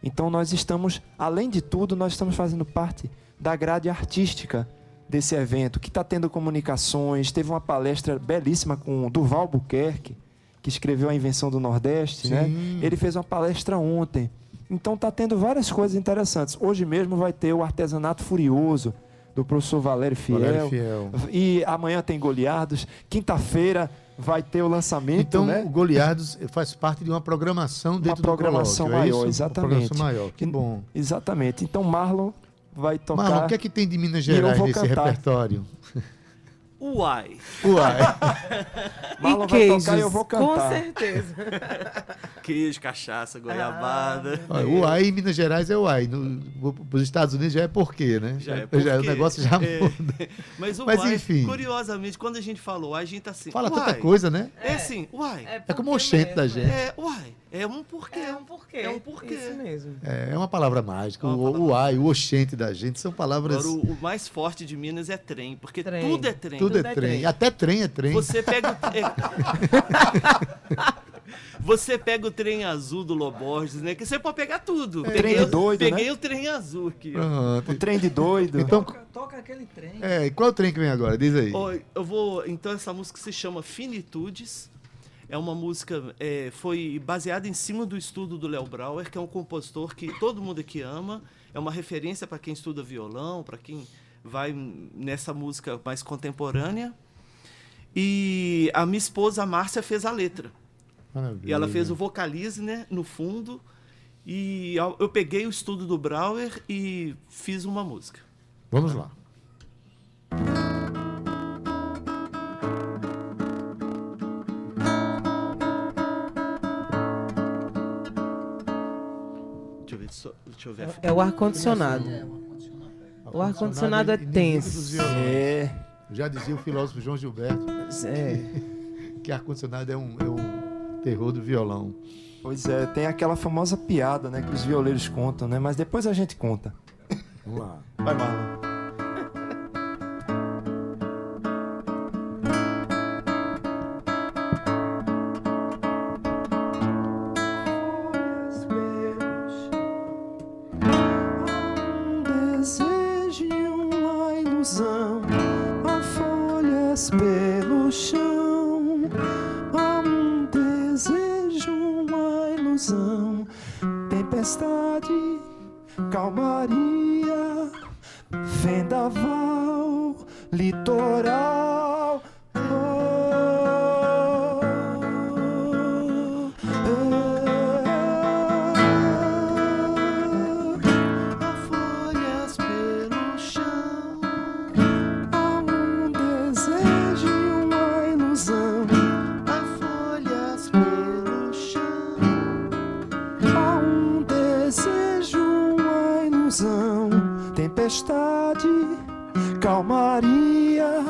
Então nós estamos, além de tudo, nós estamos fazendo parte da grade artística desse evento, que está tendo comunicações. Teve uma palestra belíssima com o Durval Buquerque, que escreveu A Invenção do Nordeste, né? Sim. Ele fez uma palestra ontem. Então está tendo várias coisas interessantes. Hoje mesmo vai ter o Artesanato Furioso, do professor Valério Fiel. Valério Fiel. E amanhã tem Goliardos. Quinta-feira vai ter o lançamento, Então, né? o Goliardos faz parte de uma programação dentro programação do colóquio, é maior, isso? Uma exatamente. programação maior, que bom. Exatamente. Então Marlon vai tocar. Marlon, o que é que tem de Minas Gerais nesse cantar. repertório? Uai. Uai. Marlon e vai queijos, tocar e eu vou com cantar. certeza. Queijo, cachaça, goiabada. Olha, o AI em Minas Gerais é o AI. No, os Estados Unidos já é porquê, né? Já é o porque- negócio já é. muda. Mas o Mas uai, enfim. curiosamente, quando a gente falou uai, a gente tá assim. Fala uai. tanta coisa, né? É assim, uai. É como o oxente da gente. É, uai. É um porquê. É um porquê. É um porquê. Isso mesmo. É, é uma palavra mágica. O, o AI, o oxente da gente são palavras. Agora, o, o mais forte de Minas é trem, porque Trem. tudo é trem. Tudo, é trem. Até trem é trem. Você pega o é- Você pega o trem azul do Loborges, né? Que você pode pegar tudo. É. Peguei, Trem de doido, peguei né? o trem azul aqui. Pronto. O trem de doido. Então, Toca aquele trem. é, e qual é o trem que vem agora? Diz aí. Ó, eu vou. Então, essa música se chama Finitudes. É uma música. é, foi baseada em cima do estudo do Léo Brauer, que é um compositor que todo mundo aqui ama. É uma referência para quem estuda violão, para quem vai nessa música mais contemporânea. E a minha esposa, a Márcia, fez a letra. Maravilha. E ela fez o vocalize, né, no fundo. E eu eu peguei o estudo do Brauer e fiz uma música. Vamos lá. Deixa eu ver, eu ver. É o ar-condicionado. O ar-condicionado é dos tenso. violões. É. Já dizia o filósofo João Gilberto É. que ar-condicionado é um, é um terror do violão. Pois é, tem aquela famosa piada, né, que os violeiros contam, né? Mas depois a gente conta. Vamos lá. Vai, Marlon. Ilusão, tempestade, calmaria, vendaval, litoral. Tempestade, calmaria,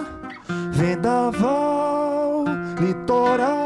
vendaval, litoral.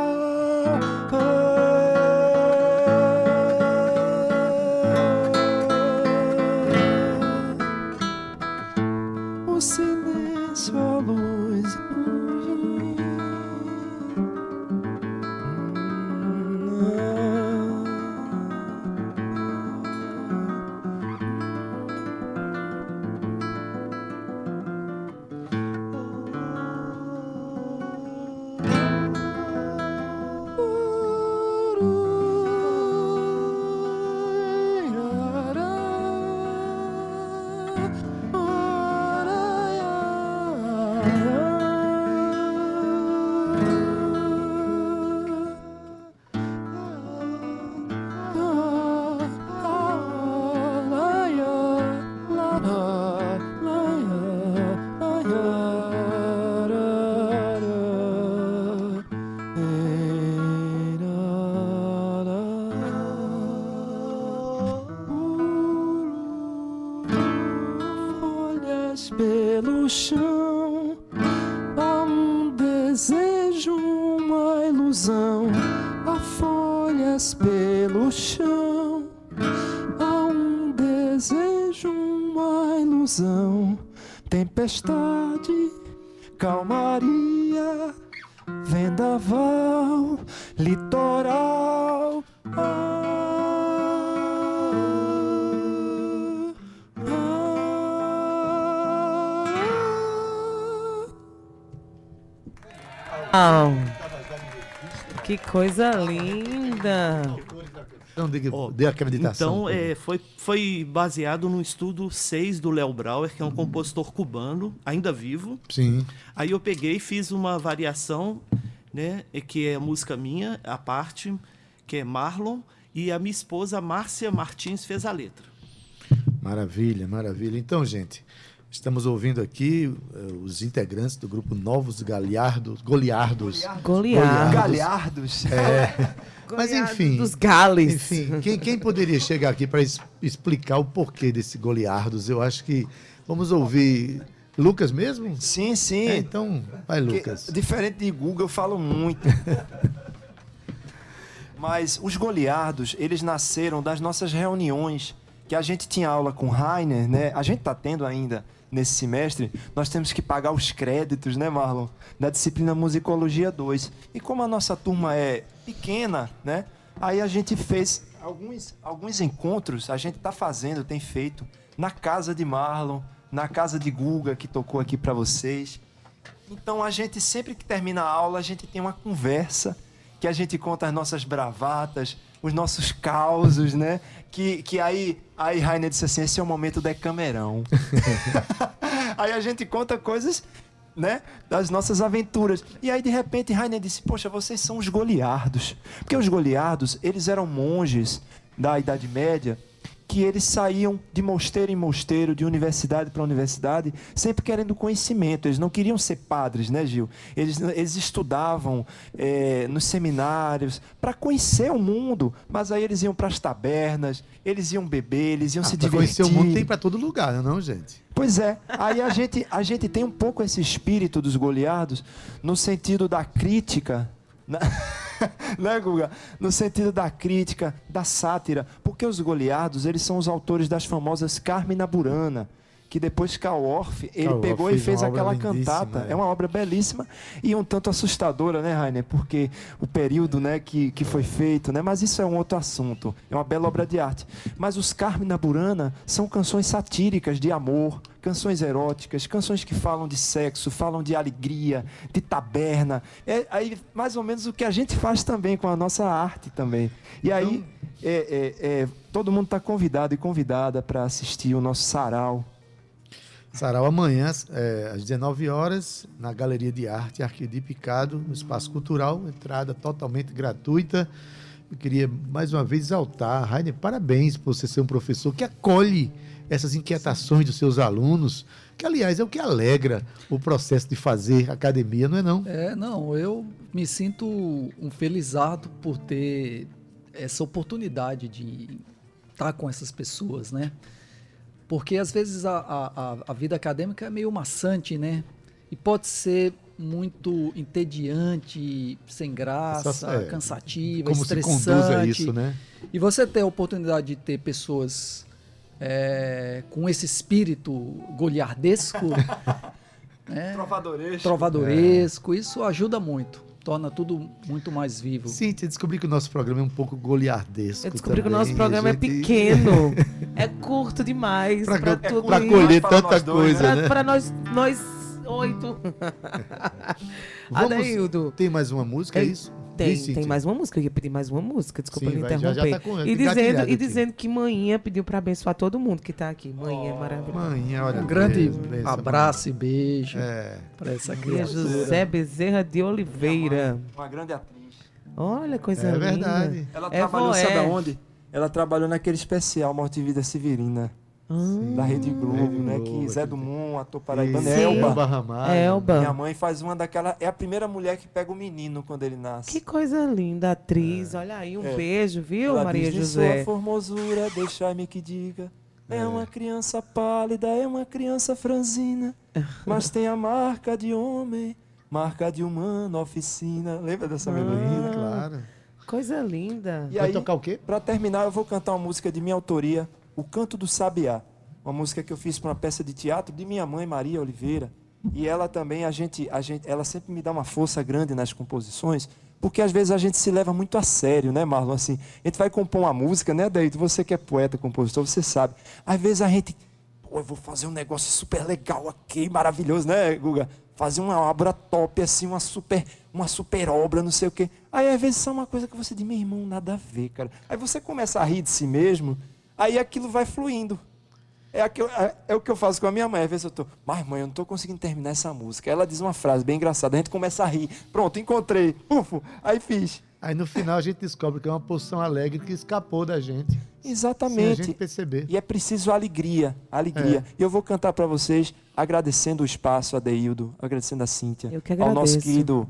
Chão, há um desejo, uma ilusão. Há folhas pelo chão, há um desejo, uma ilusão. Tempestade, calmaria, coisa linda! Então, dê, dê acreditação. Então, é, foi, foi baseado no estudo 6 do Léo Brauer, que é um compositor cubano, ainda vivo. Sim. Aí eu peguei e fiz uma variação, né, e que é música minha, a parte, que é Marlon, e a minha esposa Márcia Martins fez a letra. Maravilha, maravilha. Então, gente, estamos ouvindo aqui eh, os integrantes do grupo Novos Galiardos, Goliardos. Goliardos. Galhardos. É. Mas enfim. dos Gales. Enfim, quem, quem poderia chegar aqui para explicar o porquê desse Goliardos? Eu acho que vamos ouvir Lucas mesmo? Sim, sim. É, então, vai Que, Lucas. diferente de Google, eu falo muito. Mas os goliardos, eles nasceram das nossas reuniões, que a gente tinha aula com Rainer, né? A gente está tendo ainda nesse semestre, nós temos que pagar os créditos, né, Marlon? Da disciplina Musicologia 2. E como a nossa turma é pequena, né? Aí a gente fez alguns, alguns encontros, a gente está fazendo, tem feito, na casa de Marlon, na casa de Guga, que tocou aqui para vocês. Então a gente sempre que termina a aula, a gente tem uma conversa, que a gente conta as nossas bravatas, os nossos causos, né? Que, que aí, aí Rainer disse assim, esse é o momento Decamerão. aí a gente conta coisas, né? Das nossas aventuras. E aí, de repente, Rainer disse, poxa, vocês são os goliardos. Porque os goliardos, eles eram monges da Idade Média, que eles saíam de mosteiro em mosteiro, de universidade para universidade, sempre querendo conhecimento. Eles não queriam ser padres, né, Gil? Eles, eles estudavam eh, nos seminários para conhecer o mundo, mas aí eles iam para as tabernas, eles iam beber, eles iam Ah, se divertir. conhecer o mundo tem para todo lugar, não, é gente? Pois é, aí a gente, a gente tem um pouco esse espírito dos goliardos no sentido da crítica, né? né, Guga? No sentido da crítica, da sátira, porque os goliardos, eles são os autores das famosas Carmina Burana, que depois Karl Orff, ele pegou e fez aquela cantata. é. É uma obra belíssima e um tanto assustadora, né, Rainer? Porque o período, né, que, que foi feito, né? Mas isso é um outro assunto. É uma bela obra de arte. Mas os Carmina Burana são canções satíricas de amor, canções eróticas, canções que falam de sexo, falam de alegria, de taberna. É aí mais ou menos o que a gente faz também com a nossa arte também. E aí é, é, é, todo mundo está convidado e convidada para assistir o nosso sarau. Sarau amanhã, é, às 19 horas, na Galeria de Arte Arquidi Picado, no Espaço Cultural, entrada totalmente gratuita. Eu queria mais uma vez exaltar, Rainer, parabéns por você ser um professor que acolhe essas inquietações dos seus alunos, que aliás é o que alegra o processo de fazer academia, não é não? É, não, eu me sinto um felizardo por ter essa oportunidade de estar com essas pessoas, né? Porque às vezes a, a, a- vida acadêmica é meio maçante, né? E pode ser muito entediante, sem graça, Essa- é, cansativa, Como se estressante. conduz a isso, né? E você ter a oportunidade de ter pessoas é, com esse espírito goliardesco, né? Trovadoresco. trovadoresco, isso ajuda muito. Torna tudo muito mais vivo. Sim, te descobri que o nosso programa é um pouco goliardesco. Eu descobri que o também, nosso programa é gente- pequeno. é curto demais Pra- pra, é tudo pra isso. colher Para tanta coisa, né? pra nós, nós oito. Vamos-. Tem mais uma música, é isso? Tem, Diz, tem mais uma música. Eu ia pedir mais uma música. Desculpa Sim, me vai, já- já interromper. tá com- e, dizendo, e dizendo que manhã pediu pra abençoar todo mundo que tá aqui. Manhã é maravilhosa. Mãe, olha. Um grande abraço e beijo É. para essa E a criatura. José Bezerra de Oliveira. Uma grande atriz. Olha, coisa É linda. verdade. Ela É trabalhou, voé. sabe aonde? Ela trabalhou naquele especial Morte e Vida Severina, Da Rede Globo, Rede né? Globo, Que Zé aquele- Dumont, ator paraibano, é Sim. Elba. Ramalho. Elba. Minha mãe faz uma daquela. É a primeira mulher que pega o menino quando ele nasce. Que coisa linda, atriz. Olha aí, um É. beijo, viu, Ela Maria diz, "De José? Sua formosura, deixai-me que diga. É uma criança pálida, é uma criança franzina, mas tem a marca de homem, marca de humano, oficina. Lembra dessa melodia? Lindo, claro. Coisa linda. E Vai aí, tocar o quê? Pra terminar, eu vou cantar uma música de minha autoria, O Canto do Sabiá. Uma música que eu fiz para uma peça de teatro de minha mãe, Maria Oliveira. E ela também, a gente, a gente, ela sempre me dá uma força grande nas composições, porque às vezes a gente se leva muito a sério, né, Marlon? Assim, a gente vai compor uma música, né, Deito? Você que é poeta, compositor, você sabe. Às vezes a gente, pô, eu vou fazer um negócio super legal aqui, maravilhoso, né, Guga? fazer uma obra top, assim, uma super, uma super obra, não sei o quê. Aí às vezes é uma coisa que você diz, meu irmão, nada a ver, cara. Aí você começa a rir de si mesmo, aí aquilo vai fluindo. É, aquilo- é- é o que eu faço com a minha mãe. Às vezes eu tô, mas mãe, eu não tô conseguindo terminar essa música. Ela diz uma frase bem engraçada, a gente começa a rir. Pronto, encontrei. Ufo, aí fiz. Aí no final a gente descobre que é uma posição alegre que escapou da gente. Exatamente. Sem a gente perceber. E é preciso alegria, alegria. É. E eu vou cantar para vocês, agradecendo o espaço, Eu Adeildo, agradecendo a Cíntia. que Ao nosso querido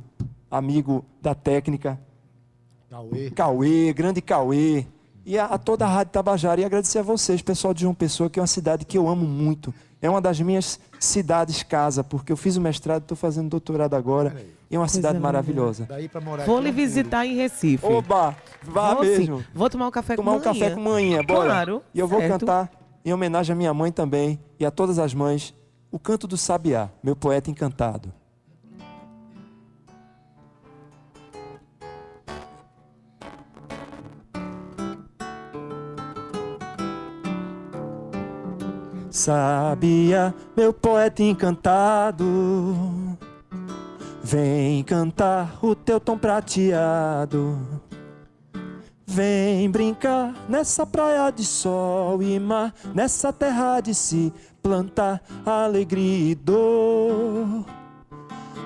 amigo da técnica, Cauê. Cauê, grande Cauê. E a, a toda a Rádio Tabajara. E agradecer a vocês, pessoal de João Pessoa, que é uma cidade que eu amo muito. É uma das minhas cidades casa, porque eu fiz o mestrado, estou fazendo doutorado agora. E é uma cidade linda. maravilhosa. Daí pra morar Vou lhe é visitar em Recife. Oba, vá Vou sim. mesmo. Vou tomar um café tomar com um café manhã. com manhã, bora. Claro, E eu vou certo. cantar em homenagem à minha mãe também e a todas as mães, o canto do Sabiá, meu poeta encantado. Sabiá, meu poeta encantado, vem cantar o teu tom prateado. Vem brincar nessa praia de sol e mar, nessa terra de se plantar alegria e dor.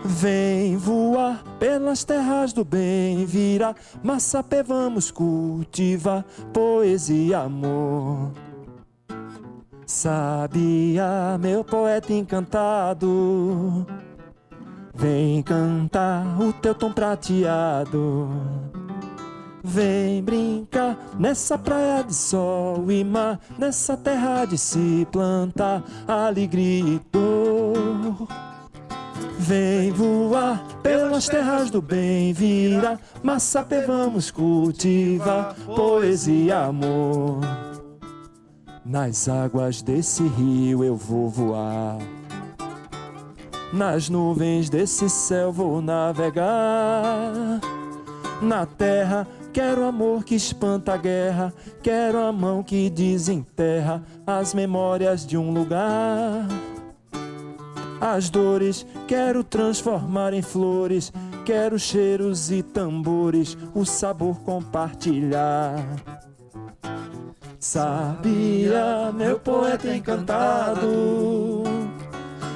Vem voar pelas terras do bem, virar massapé, vamos cultivar poesia e amor. Sabia, meu poeta encantado, vem cantar o teu tom prateado. Vem brincar nessa praia de sol e mar, nessa terra de se plantar alegria e dor. Vem voar pelas terras do bem, vira massapé, vamos cultivar poesia e amor. Nas águas desse rio eu vou voar. Nas nuvens desse céu vou navegar. Na terra quero amor que espanta a guerra. Quero a mão que desenterra as memórias de um lugar. As dores quero transformar em flores. Quero cheiros e tambores, o sabor compartilhar. Sabia, meu poeta encantado,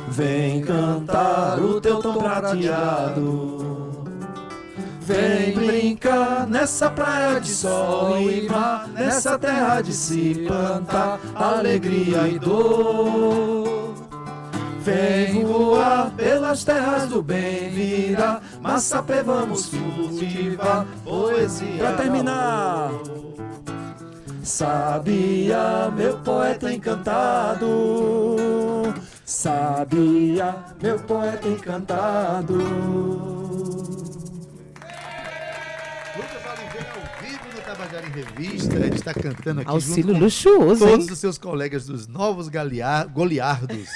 vem cantar o teu tom prateado. Vem brincar nessa praia de sol e mar, nessa terra de se plantar alegria e dor. Vem voar pelas terras do bem, virar massapé, vamos cultivar poesia. Pra terminar. Sabia, meu poeta encantado. Sabia, meu poeta encantado. Lucas Oliveira ao vivo no Tabajara em Revista. Ele está cantando aqui Auxílio junto com luxuoso, todos hein? os seus colegas dos novos galear, goliardos.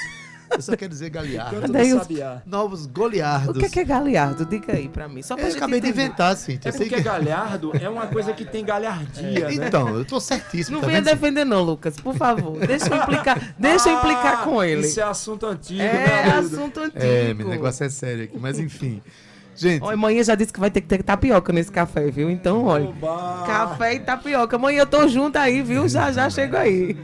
Eu só quero dizer galeardos. Canto do Daí os- Sabiá. Novos goliardos. O que é, que é Galeardo? Diga aí pra mim. Só pra Eu gente acabei de entender. inventar, Cintia. É porque que- galhardo é uma coisa que tem galhardia, né? Então, eu tô certíssimo. Não tá venha vendo? defender não, Lucas, por favor. Deixa eu implicar, deixa eu implicar com ele. Isso é assunto antigo, É né, assunto antigo. É, meu negócio é sério aqui, mas enfim. Gente, Olha, manhã já disse que vai ter que ter tapioca nesse café, viu? Então, olha. Oba! Café e tapioca. Amanhã eu tô junto aí, viu? Já já chego aí.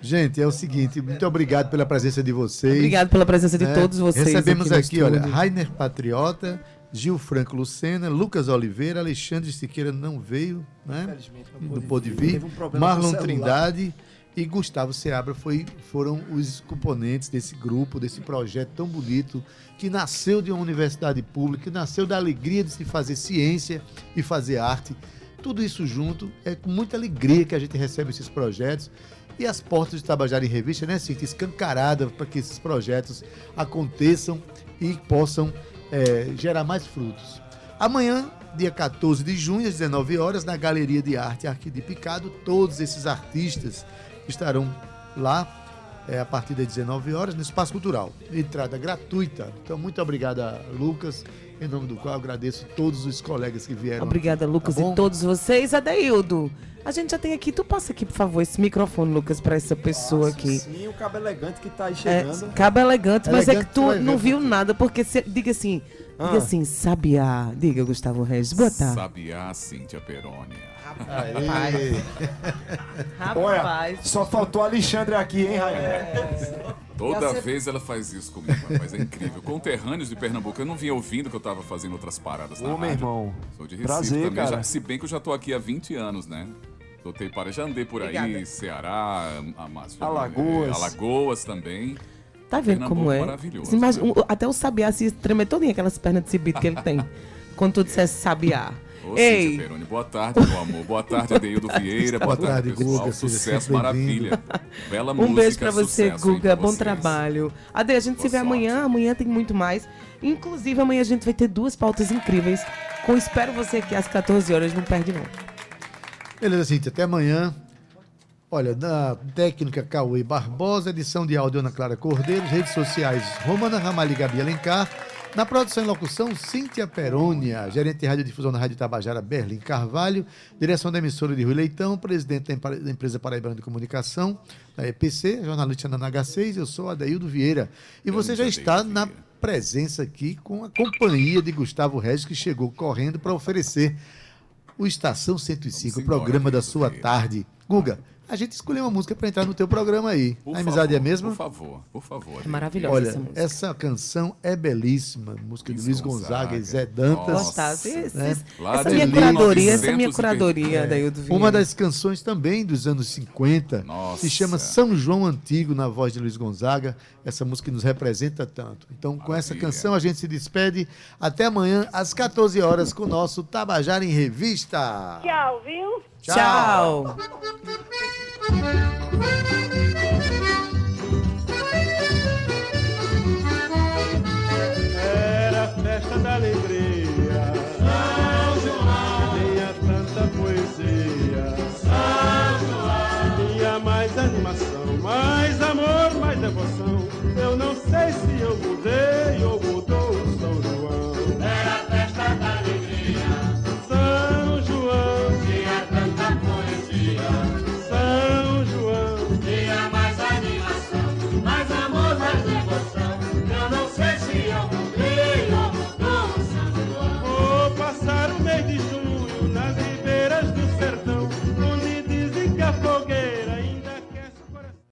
Gente, é o seguinte, muito obrigado pela presença de vocês. Obrigado pela presença de né? todos vocês. Recebemos no aqui, olha. Rainer Patriota, Gil Franco Lucena, Lucas Oliveira, Alexandre Siqueira não veio, né? Não pôde vir. Teve um Marlon. Trindade e Gustavo Seabra foi, foram os componentes desse grupo, desse projeto tão bonito, que nasceu de uma universidade pública, que nasceu da alegria de se fazer ciência e fazer arte. Tudo isso junto, é com muita alegria que a gente recebe esses projetos. E as portas de Tabajara em Revista, né, Cintia, escancarada para que esses projetos aconteçam e possam é, gerar mais frutos. Amanhã, dia 14 de junho, às 19 horas, na Galeria de Arte Arqui de Picado, todos esses artistas estarão lá é, a partir das 19 horas no Espaço Cultural. Entrada gratuita. Então, muito obrigada, Lucas, em nome do qual eu agradeço todos os colegas que vieram. Obrigada, Lucas, Tá bom? e todos vocês. Adeildo, a gente já tem aqui. Tu passa aqui, por favor, esse microfone, Lucas, pra essa pessoa aqui. Sim, o cabo elegante que tá aí É, chegando. cabo elegante, mas é Elegante que tu ver, não viu nada, porque cê- diga assim, Ah. diga assim, sabiá. Diga, Gustavo Regis, boa tarde. Sabiá Cíntia Perônia. Aê. Olha, só faltou Alexandre aqui, hein, Rainha? É. Toda vez ela faz isso comigo, rapaz, é incrível. Conterrâneos de Pernambuco, eu não vinha ouvindo que eu tava fazendo outras paradas na Ô, meu rádio. irmão. Sou de Recife Prazer, também, cara. já- se bem que eu já tô aqui há 20 anos, né? Soltei para, já andei por aí, Obrigada. Ceará, Amazônia, Alagoas. Alagoas também. Tá vendo Pernambuco como é? maravilhoso, Você imagina- o- até o sabiá se tremer todinho aquelas pernas de cibito que ele tem. quando tu dissesse sabiá. Ô, Ei, Cíntia Peroni, boa tarde, meu amor. Boa tarde, Adeildo Vieira. Boa, Boa tarde, pessoal. Guga, Sucesso, maravilha. Bela música, um beijo pra você, Guga. Bom vocês. trabalho. Ade, a gente se Boa vê sorte. amanhã. Amanhã tem muito mais. Inclusive, amanhã a gente vai ter duas pautas incríveis. Com Espero Você aqui às 14 horas. Não perde, não. Beleza, Cintia, até amanhã. Olha, na técnica Cauê Barbosa, edição de áudio Ana Clara Cordeiro, redes sociais Romana Ramalho e Gabi Alencar. Na produção e locução, Cíntia Perônia, gerente de radiodifusão na Rádio Tabajara, Berlim Carvalho, direção da emissora de Rui Leitão, presidente da empresa Paraibana de Comunicação, da EPC, jornalista na NH6, eu sou Adeildo Vieira. E você já está na presença aqui com a companhia de Gustavo Regis, que chegou correndo para oferecer o Estação 105, o programa da sua tarde. Guga, a gente escolheu uma música para entrar no teu programa aí. Por a amizade favor, é a mesma? Por favor, por favor. É maravilhosa Olha, essa música. essa canção é belíssima. Música de Luiz Gonzaga e Gonzaga. Zé Dantas. Gostasse. Esses- né? Lá Essa minha Feliz. curadoria, essa minha 1900 e curadoria, É. Adeildo Vieira. Uma das canções também dos anos 50 Nossa. se chama São João Antigo, na voz de Luiz Gonzaga. Essa música que nos representa tanto. Então, com essa Maravilha. canção, a gente se despede. Até amanhã, às 14 horas, com o nosso Tabajara em Revista. Tchau, viu? Tchau. Era a festa da alegria. São João. Tinha tanta poesia. São João. Tinha mais animação, mais amor, mais devoção. Eu não sei se eu mudei ou mudou.